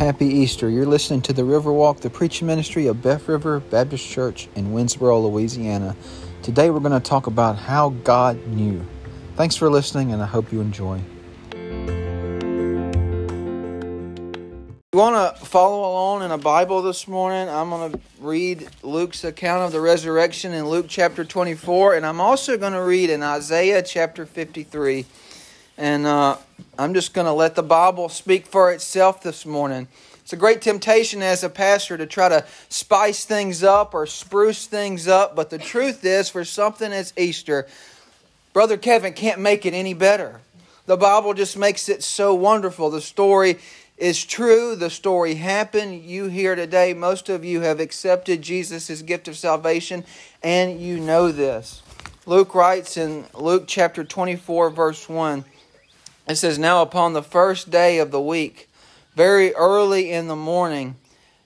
happy Easter. You're listening to the Riverwalk, the preaching ministry of Beth River Baptist Church in Winnsboro, Louisiana. Today we're going to talk about how God knew. Thanks for listening, and I hope you enjoy. You want to follow along in a Bible this morning? I'm going to read Luke's account of the resurrection in Luke chapter 24, and I'm also going to read in Isaiah chapter 53. And uh, I'm just going to let the Bible speak for itself this morning. It's a great temptation as a pastor to try to spice things up or spruce things up, but the truth is, for something as Easter, Brother Kevin can't make it any better. The Bible just makes it so wonderful. The story is true. The story happened. You here today, most of you have accepted Jesus' gift of salvation, and you know this. Luke writes in Luke chapter 24, verse 1 it says, Now upon the first day of the week, very early in the morning,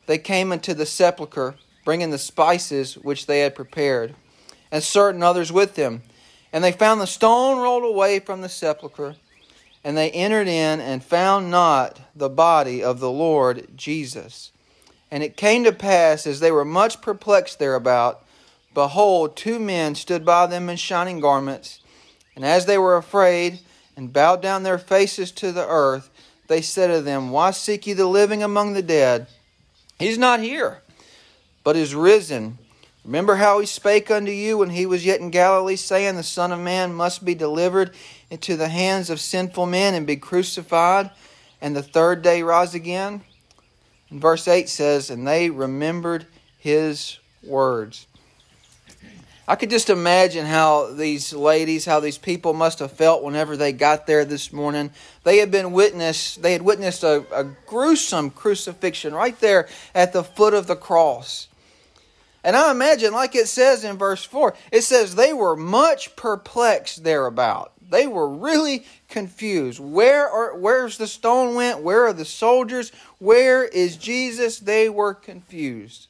they came into the sepulchre, bringing the spices which they had prepared, and certain others with them. And they found the stone rolled away from the sepulchre. And they entered in and found not the body of the Lord Jesus. And it came to pass, as they were much perplexed thereabout, behold, two men stood by them in shining garments. And as they were afraid, and bowed down their faces to the earth, they said to them, Why seek ye the living among the dead? He's not here, but is risen. Remember how he spake unto you when he was yet in Galilee, saying, The Son of Man must be delivered into the hands of sinful men and be crucified, and the third day rise again? And verse 8 says, And they remembered his words. I could just imagine how these ladies, how these people must have felt whenever they got there this morning. They had been witness, they had witnessed a, a gruesome crucifixion right there at the foot of the cross. And I imagine, like it says in verse 4, it says they were much perplexed thereabout. They were really confused. Where are where's the stone went? Where are the soldiers? Where is Jesus? They were confused.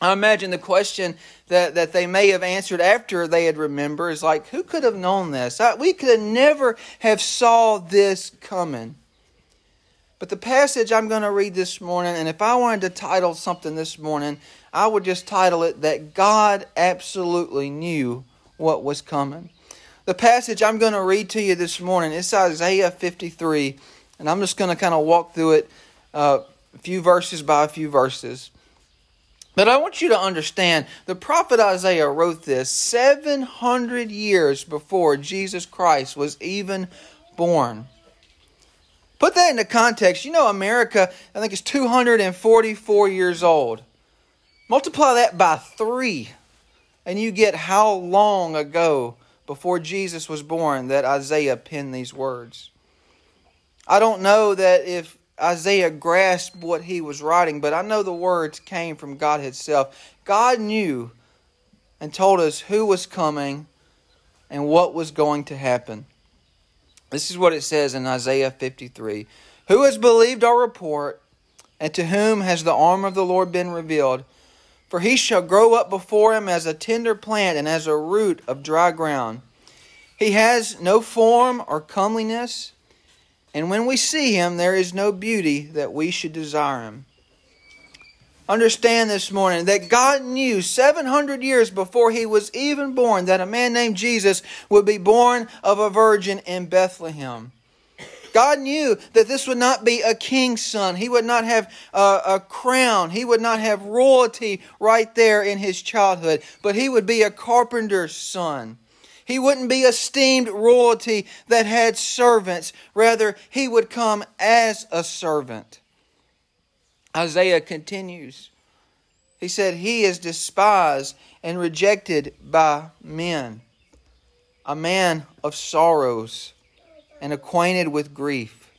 I imagine the question that, that they may have answered after they had remembered is like, who could have known this? I, we could have never have saw this coming. But the passage I'm going to read this morning, and if I wanted to title something this morning, I would just title it that God absolutely knew what was coming. The passage I'm going to read to you this morning is Isaiah 53, and I'm just going to kind of walk through it uh, a few verses by a few verses. But I want you to understand the prophet Isaiah wrote this 700 years before Jesus Christ was even born. Put that into context. You know, America, I think, is 244 years old. Multiply that by three, and you get how long ago before Jesus was born that Isaiah penned these words. I don't know that if Isaiah grasped what he was writing, but I know the words came from God Himself. God knew and told us who was coming and what was going to happen. This is what it says in Isaiah 53 Who has believed our report, and to whom has the arm of the Lord been revealed? For he shall grow up before him as a tender plant and as a root of dry ground. He has no form or comeliness and when we see him, there is no beauty that we should desire him. Understand this morning that God knew 700 years before he was even born that a man named Jesus would be born of a virgin in Bethlehem. God knew that this would not be a king's son. He would not have a, a, crown. He would not have royalty right there in his childhood, but he would be a carpenter's son. He wouldn't be esteemed royalty that had servants. Rather, he would come as a servant. Isaiah continues. He said, He is despised and rejected by men, a man of sorrows and acquainted with grief.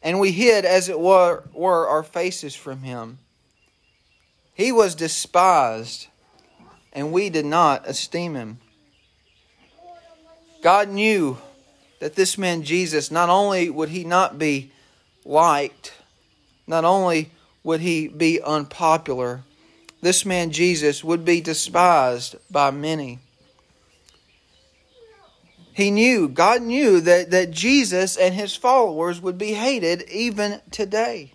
And we hid, as it were, were our faces from him. He was despised, and we did not esteem him. God knew that this man Jesus, not only would he not be liked, not only would he be unpopular, this man Jesus would be despised by many. He knew, God knew that, that Jesus and his followers would be hated even today.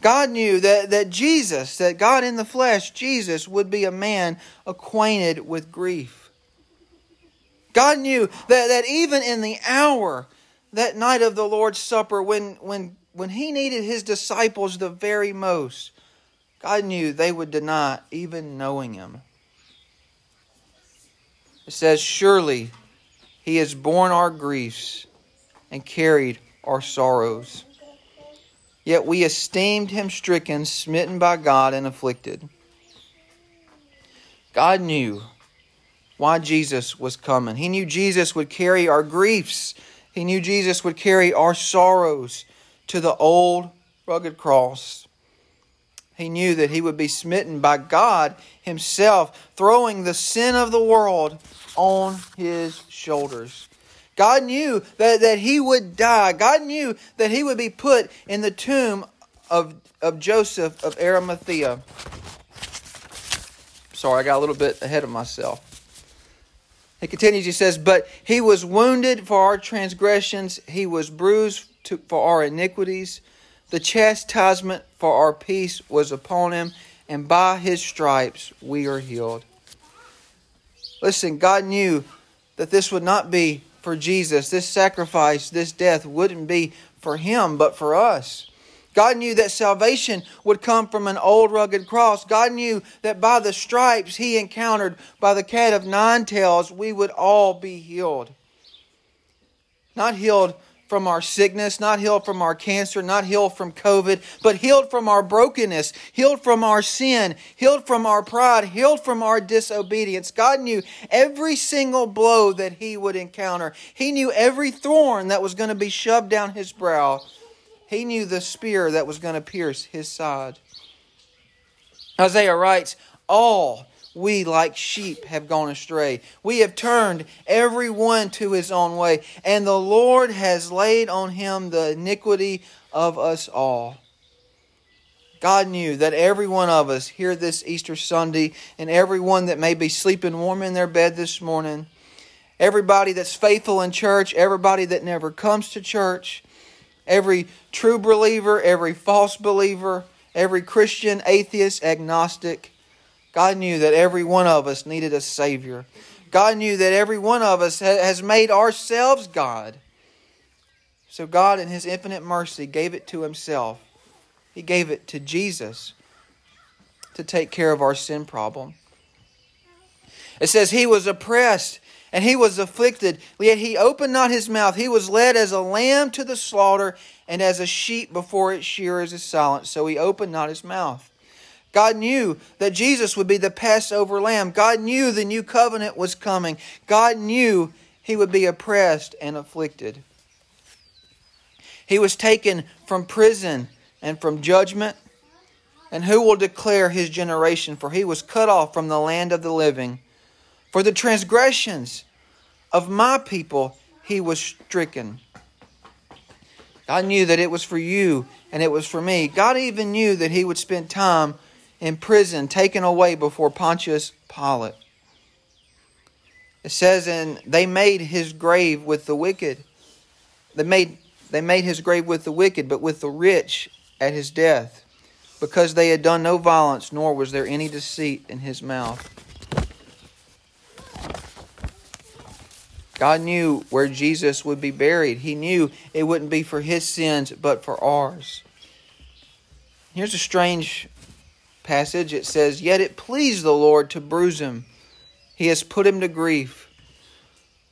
God knew that, that Jesus, that God in the flesh, Jesus, would be a man acquainted with grief. God knew that, that even in the hour, that night of the Lord's Supper, when, when, when he needed his disciples the very most, God knew they would deny even knowing him. It says, Surely he has borne our griefs and carried our sorrows. Yet we esteemed him stricken, smitten by God, and afflicted. God knew why Jesus was coming. He knew Jesus would carry our griefs, He knew Jesus would carry our sorrows to the old rugged cross. He knew that he would be smitten by God Himself, throwing the sin of the world on His shoulders. God knew that, that he would die. God knew that he would be put in the tomb of, of Joseph of Arimathea. Sorry, I got a little bit ahead of myself. He continues, he says, But he was wounded for our transgressions, he was bruised to, for our iniquities. The chastisement for our peace was upon him, and by his stripes we are healed. Listen, God knew that this would not be for Jesus. This sacrifice, this death wouldn't be for him, but for us. God knew that salvation would come from an old rugged cross. God knew that by the stripes he encountered by the cat of nine tails, we would all be healed. Not healed from our sickness, not healed from our cancer, not healed from COVID, but healed from our brokenness, healed from our sin, healed from our pride, healed from our disobedience. God knew every single blow that he would encounter. He knew every thorn that was going to be shoved down his brow. He knew the spear that was going to pierce his side. Isaiah writes, All we like sheep have gone astray. We have turned every one to his own way, and the Lord has laid on him the iniquity of us all. God knew that every one of us here this Easter Sunday, and everyone that may be sleeping warm in their bed this morning, everybody that's faithful in church, everybody that never comes to church, every true believer, every false believer, every Christian, atheist, agnostic, God knew that every one of us needed a Savior. God knew that every one of us has made ourselves God. So God, in His infinite mercy, gave it to Himself. He gave it to Jesus to take care of our sin problem. It says, He was oppressed and He was afflicted, yet He opened not His mouth. He was led as a lamb to the slaughter, and as a sheep before its shearers is silent. So He opened not His mouth. God knew that Jesus would be the Passover lamb. God knew the new covenant was coming. God knew he would be oppressed and afflicted. He was taken from prison and from judgment. And who will declare his generation? For he was cut off from the land of the living. For the transgressions of my people he was stricken. God knew that it was for you and it was for me. God even knew that he would spend time in prison, taken away before Pontius Pilate. It says, and they made his grave with the wicked. They made, they made his grave with the wicked, but with the rich at his death, because they had done no violence, nor was there any deceit in his mouth. God knew where Jesus would be buried. He knew it wouldn't be for his sins, but for ours. Here's a strange passage, it says, Yet it pleased the Lord to bruise him. He has put him to grief.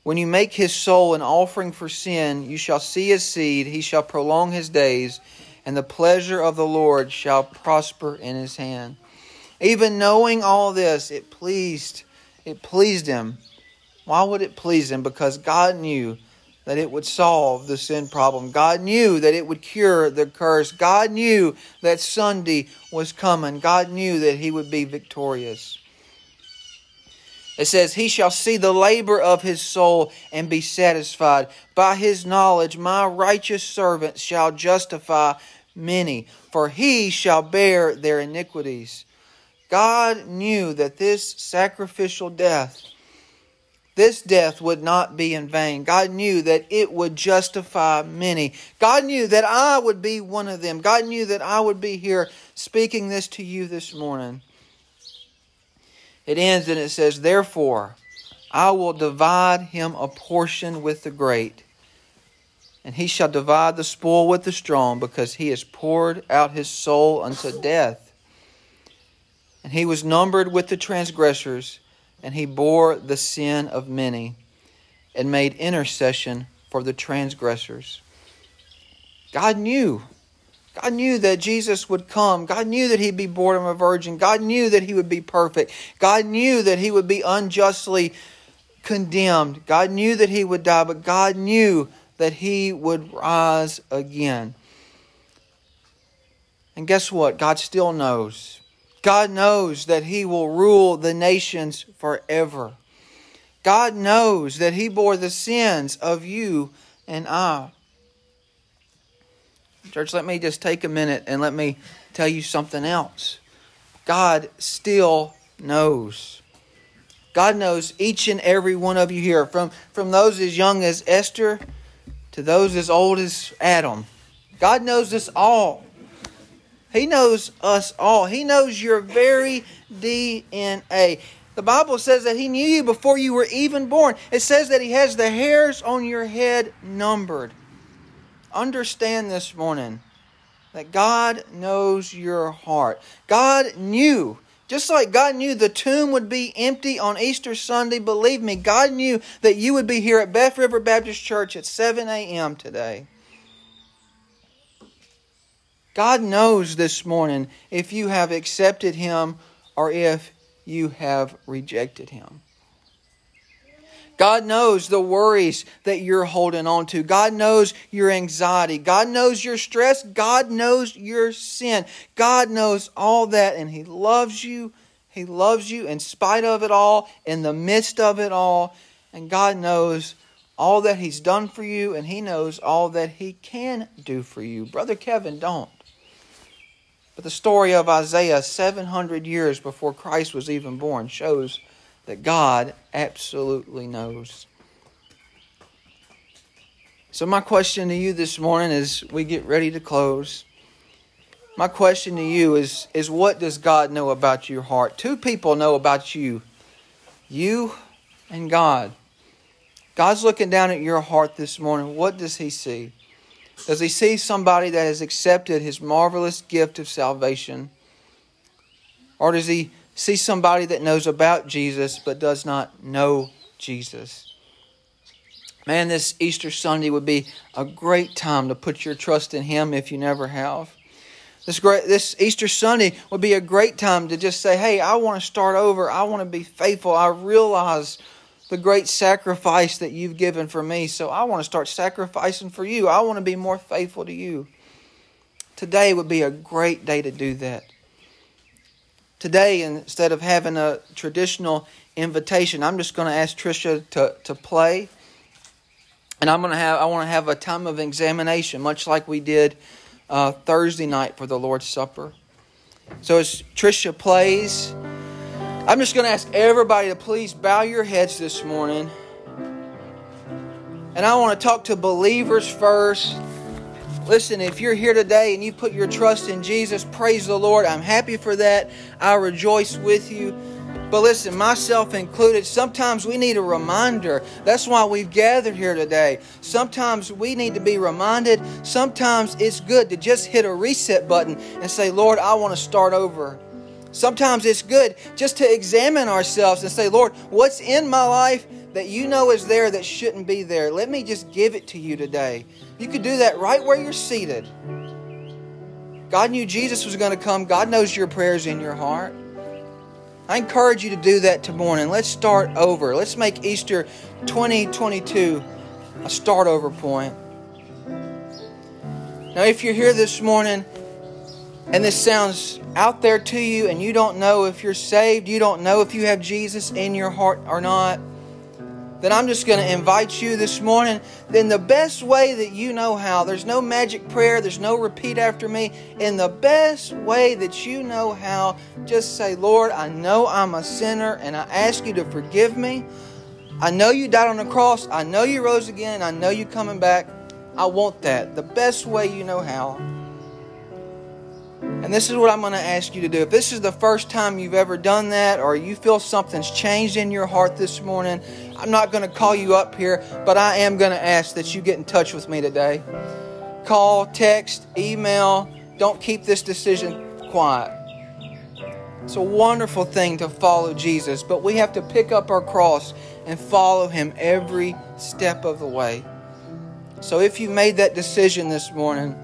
When you make his soul an offering for sin, you shall see his seed, he shall prolong his days, and the pleasure of the Lord shall prosper in his hand. Even knowing all this, it pleased, it pleased him. Why would it please him? Because God knew that it would solve the sin problem. God knew that it would cure the curse. God knew that Sunday was coming. God knew that he would be victorious. It says, He shall see the labor of his soul and be satisfied. By his knowledge, my righteous servant shall justify many, for he shall bear their iniquities. God knew that this sacrificial death this death would not be in vain. God knew that it would justify many. God knew that I would be one of them. God knew that I would be here speaking this to you this morning. It ends and it says, Therefore, I will divide him a portion with the great, and he shall divide the spoil with the strong, because he has poured out his soul unto death. And he was numbered with the transgressors and he bore the sin of many and made intercession for the transgressors. God knew. God knew that Jesus would come. God knew that he'd be born of a virgin. God knew that he would be perfect. God knew that he would be unjustly condemned. God knew that he would die, but God knew that he would rise again. And guess what? God still knows. God knows that He will rule the nations forever. God knows that He bore the sins of you and I. Church, let me just take a minute and let me tell you something else. God still knows. God knows each and every one of you here, from, from those as young as Esther to those as old as Adam. God knows us all. He knows us all. He knows your very DNA. The Bible says that He knew you before you were even born. It says that He has the hairs on your head numbered. Understand this morning that God knows your heart. God knew, just like God knew the tomb would be empty on Easter Sunday, believe me, God knew that you would be here at Beth River Baptist Church at 7 a.m. today. God knows this morning if you have accepted Him or if you have rejected Him. God knows the worries that you're holding on to. God knows your anxiety. God knows your stress. God knows your sin. God knows all that, and He loves you. He loves you in spite of it all, in the midst of it all. And God knows all that He's done for you, and He knows all that He can do for you. Brother Kevin, don't. But the story of Isaiah, 700 years before Christ was even born, shows that God absolutely knows. So, my question to you this morning as we get ready to close, my question to you is, is what does God know about your heart? Two people know about you you and God. God's looking down at your heart this morning. What does He see? Does he see somebody that has accepted his marvelous gift of salvation? Or does he see somebody that knows about Jesus but does not know Jesus? Man, this Easter Sunday would be a great time to put your trust in him if you never have. This great this Easter Sunday would be a great time to just say, "Hey, I want to start over. I want to be faithful. I realize the great sacrifice that you've given for me. So I want to start sacrificing for you. I want to be more faithful to you. Today would be a great day to do that. Today, instead of having a traditional invitation, I'm just going to ask Trisha to, to play. And I'm going to have I want to have a time of examination, much like we did uh, Thursday night for the Lord's Supper. So as Trisha plays, I'm just going to ask everybody to please bow your heads this morning. And I want to talk to believers first. Listen, if you're here today and you put your trust in Jesus, praise the Lord. I'm happy for that. I rejoice with you. But listen, myself included, sometimes we need a reminder. That's why we've gathered here today. Sometimes we need to be reminded. Sometimes it's good to just hit a reset button and say, Lord, I want to start over. Sometimes it's good just to examine ourselves and say, Lord, what's in my life that you know is there that shouldn't be there? Let me just give it to you today. You could do that right where you're seated. God knew Jesus was going to come. God knows your prayers in your heart. I encourage you to do that tomorrow. Let's start over. Let's make Easter 2022 a start over point. Now, if you're here this morning and this sounds out there to you and you don't know if you're saved, you don't know if you have Jesus in your heart or not, then I'm just going to invite you this morning. Then the best way that you know how, there's no magic prayer, there's no repeat after me. In the best way that you know how, just say, Lord, I know I'm a sinner and I ask you to forgive me. I know you died on the cross. I know you rose again. I know you're coming back. I want that the best way you know how. And this is what I'm going to ask you to do. If this is the first time you've ever done that, or you feel something's changed in your heart this morning, I'm not going to call you up here, but I am going to ask that you get in touch with me today. Call, text, email. Don't keep this decision quiet. It's a wonderful thing to follow Jesus, but we have to pick up our cross and follow Him every step of the way. So if you made that decision this morning,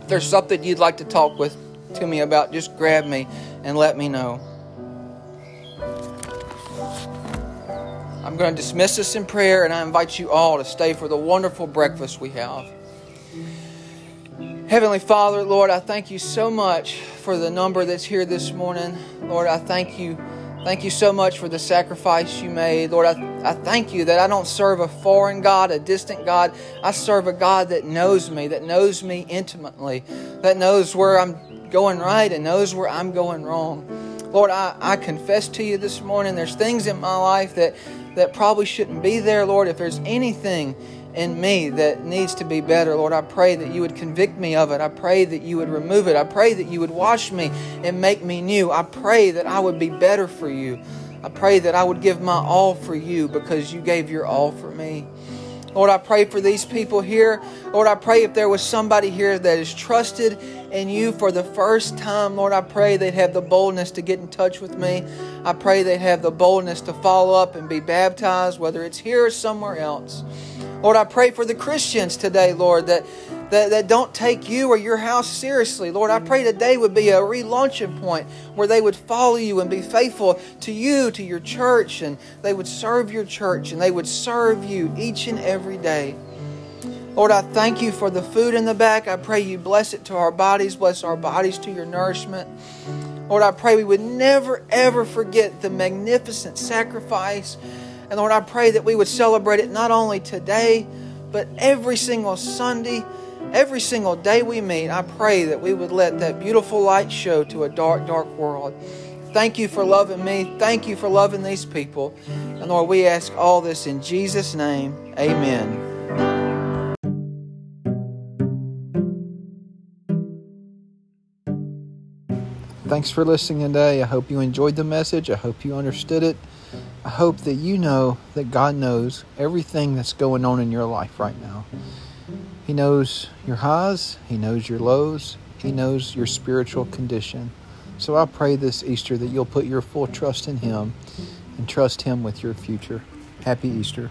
if there's something you'd like to talk with to me about, just grab me and let me know. I'm going to dismiss us in prayer, and I invite you all to stay for the wonderful breakfast we have. Heavenly Father, Lord, I thank you so much for the number that's here this morning. Lord, I thank you. Thank you so much for the sacrifice you made. Lord, I, I thank you that I don't serve a foreign God, a distant God. I serve a God that knows me, that knows me intimately, that knows where I'm going right and knows where I'm going wrong. Lord, I, I confess to you this morning there's things in my life that, that probably shouldn't be there. Lord, if there's anything in me that needs to be better, Lord, I pray that you would convict me of it. I pray that you would remove it. I pray that you would wash me and make me new. I pray that I would be better for you. I pray that I would give my all for you because you gave your all for me. Lord, I pray for these people here. Lord, I pray if there was somebody here that is trusted in you for the first time, Lord, I pray they'd have the boldness to get in touch with me. I pray they'd have the boldness to follow up and be baptized, whether it's here or somewhere else. Lord, I pray for the Christians today, Lord, that, that, that don't take you or your house seriously. Lord, I pray today would be a relaunching point where they would follow you and be faithful to you, to your church, and they would serve your church and they would serve you each and every day. Lord, I thank you for the food in the back. I pray you bless it to our bodies, bless our bodies to your nourishment. Lord, I pray we would never, ever forget the magnificent sacrifice and Lord, I pray that we would celebrate it not only today, but every single Sunday, every single day we meet. I pray that we would let that beautiful light show to a dark, dark world. Thank you for loving me. Thank you for loving these people. And Lord, we ask all this in Jesus' name. Amen. Thanks for listening today. I hope you enjoyed the message. I hope you understood it. I hope that you know that God knows everything that's going on in your life right now. He knows your highs, He knows your lows, He knows your spiritual condition. So I pray this Easter that you'll put your full trust in Him and trust Him with your future. Happy Easter.